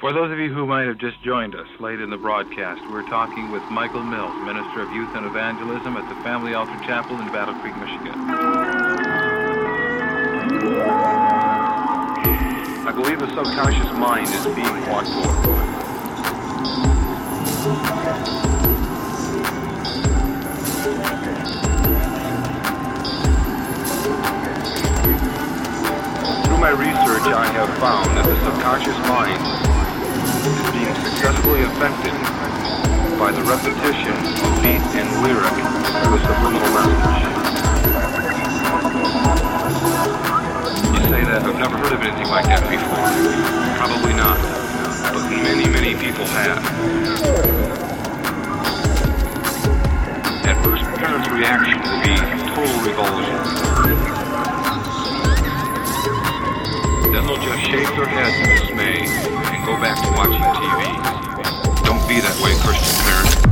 For those of you who might have just joined us late in the broadcast, we're talking with Michael Mills, Minister of Youth and Evangelism at the Family Altar Chapel in Battle Creek, Michigan. I believe the subconscious mind is being walked over. Through my research, I have found that the subconscious mind successfully affected by the repetition of beat and lyric through a subliminal message. You say that I've never heard of anything like that before. Probably not, but many, many people have. At first, parents' reaction will be total revulsion. Then they'll just shake their heads in dismay go back to watching TV. Don't be that way, Christian parent.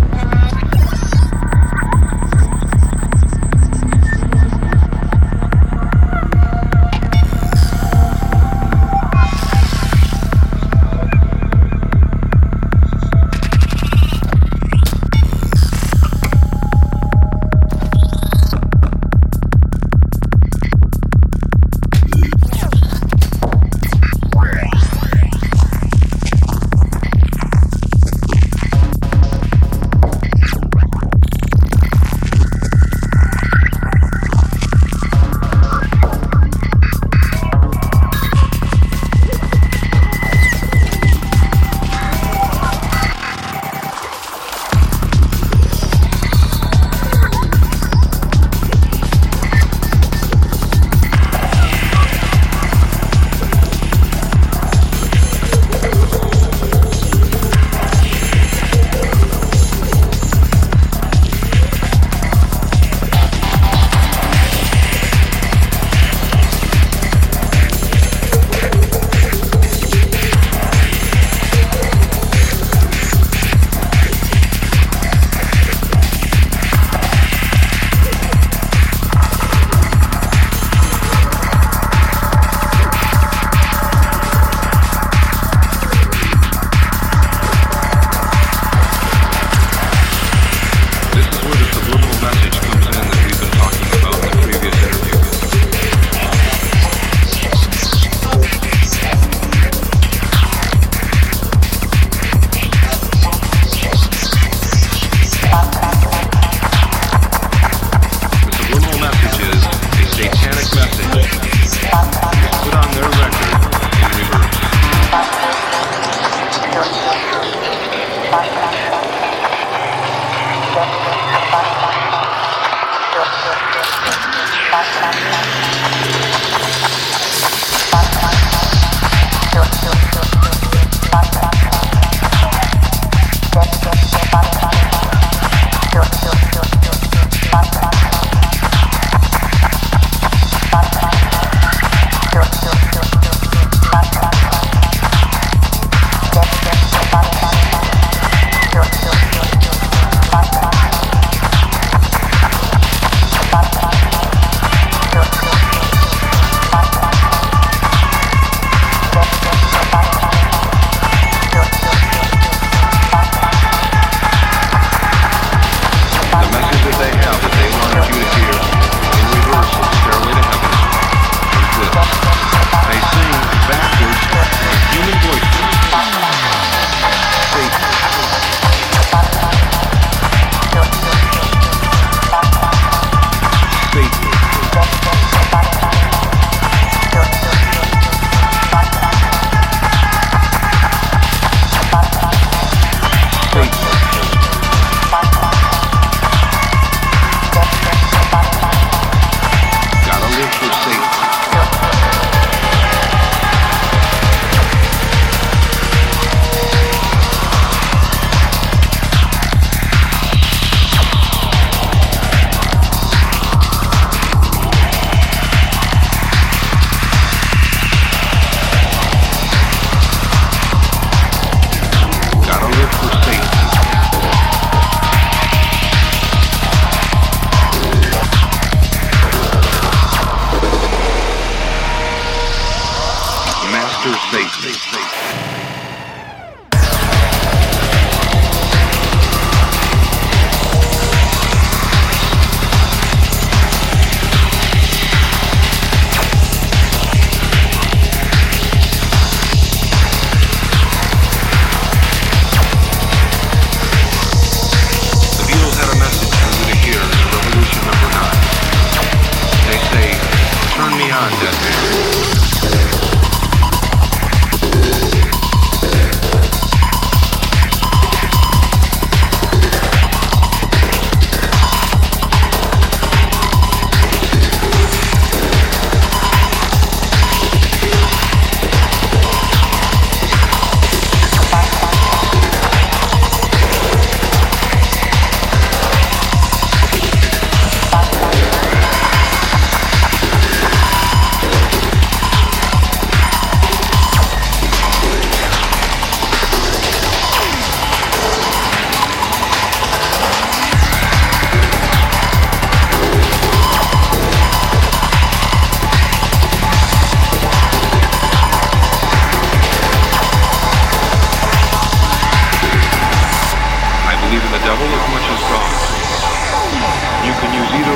Thursday.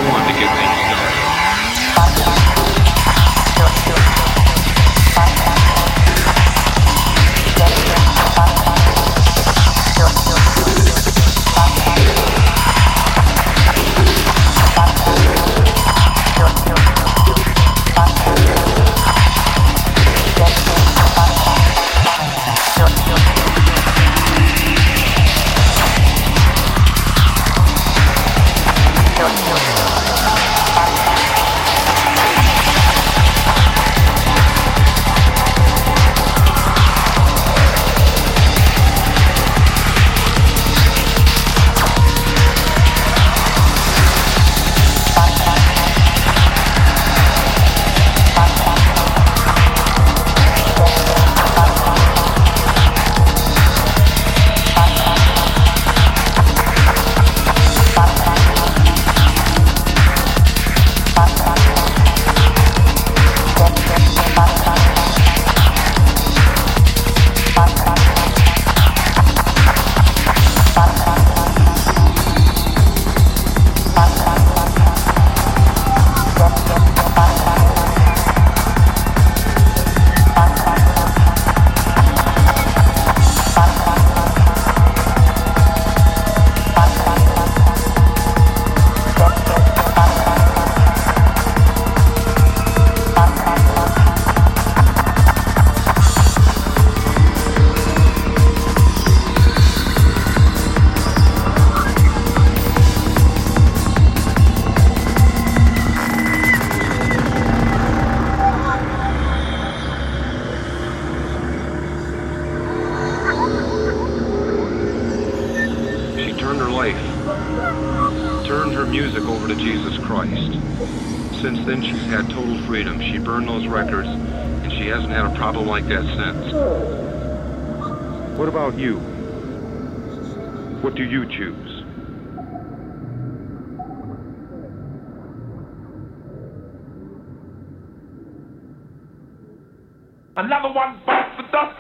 one to get things started. Over to Jesus Christ. Since then, she's had total freedom. She burned those records, and she hasn't had a problem like that since. What about you? What do you choose? Another one bites the dust.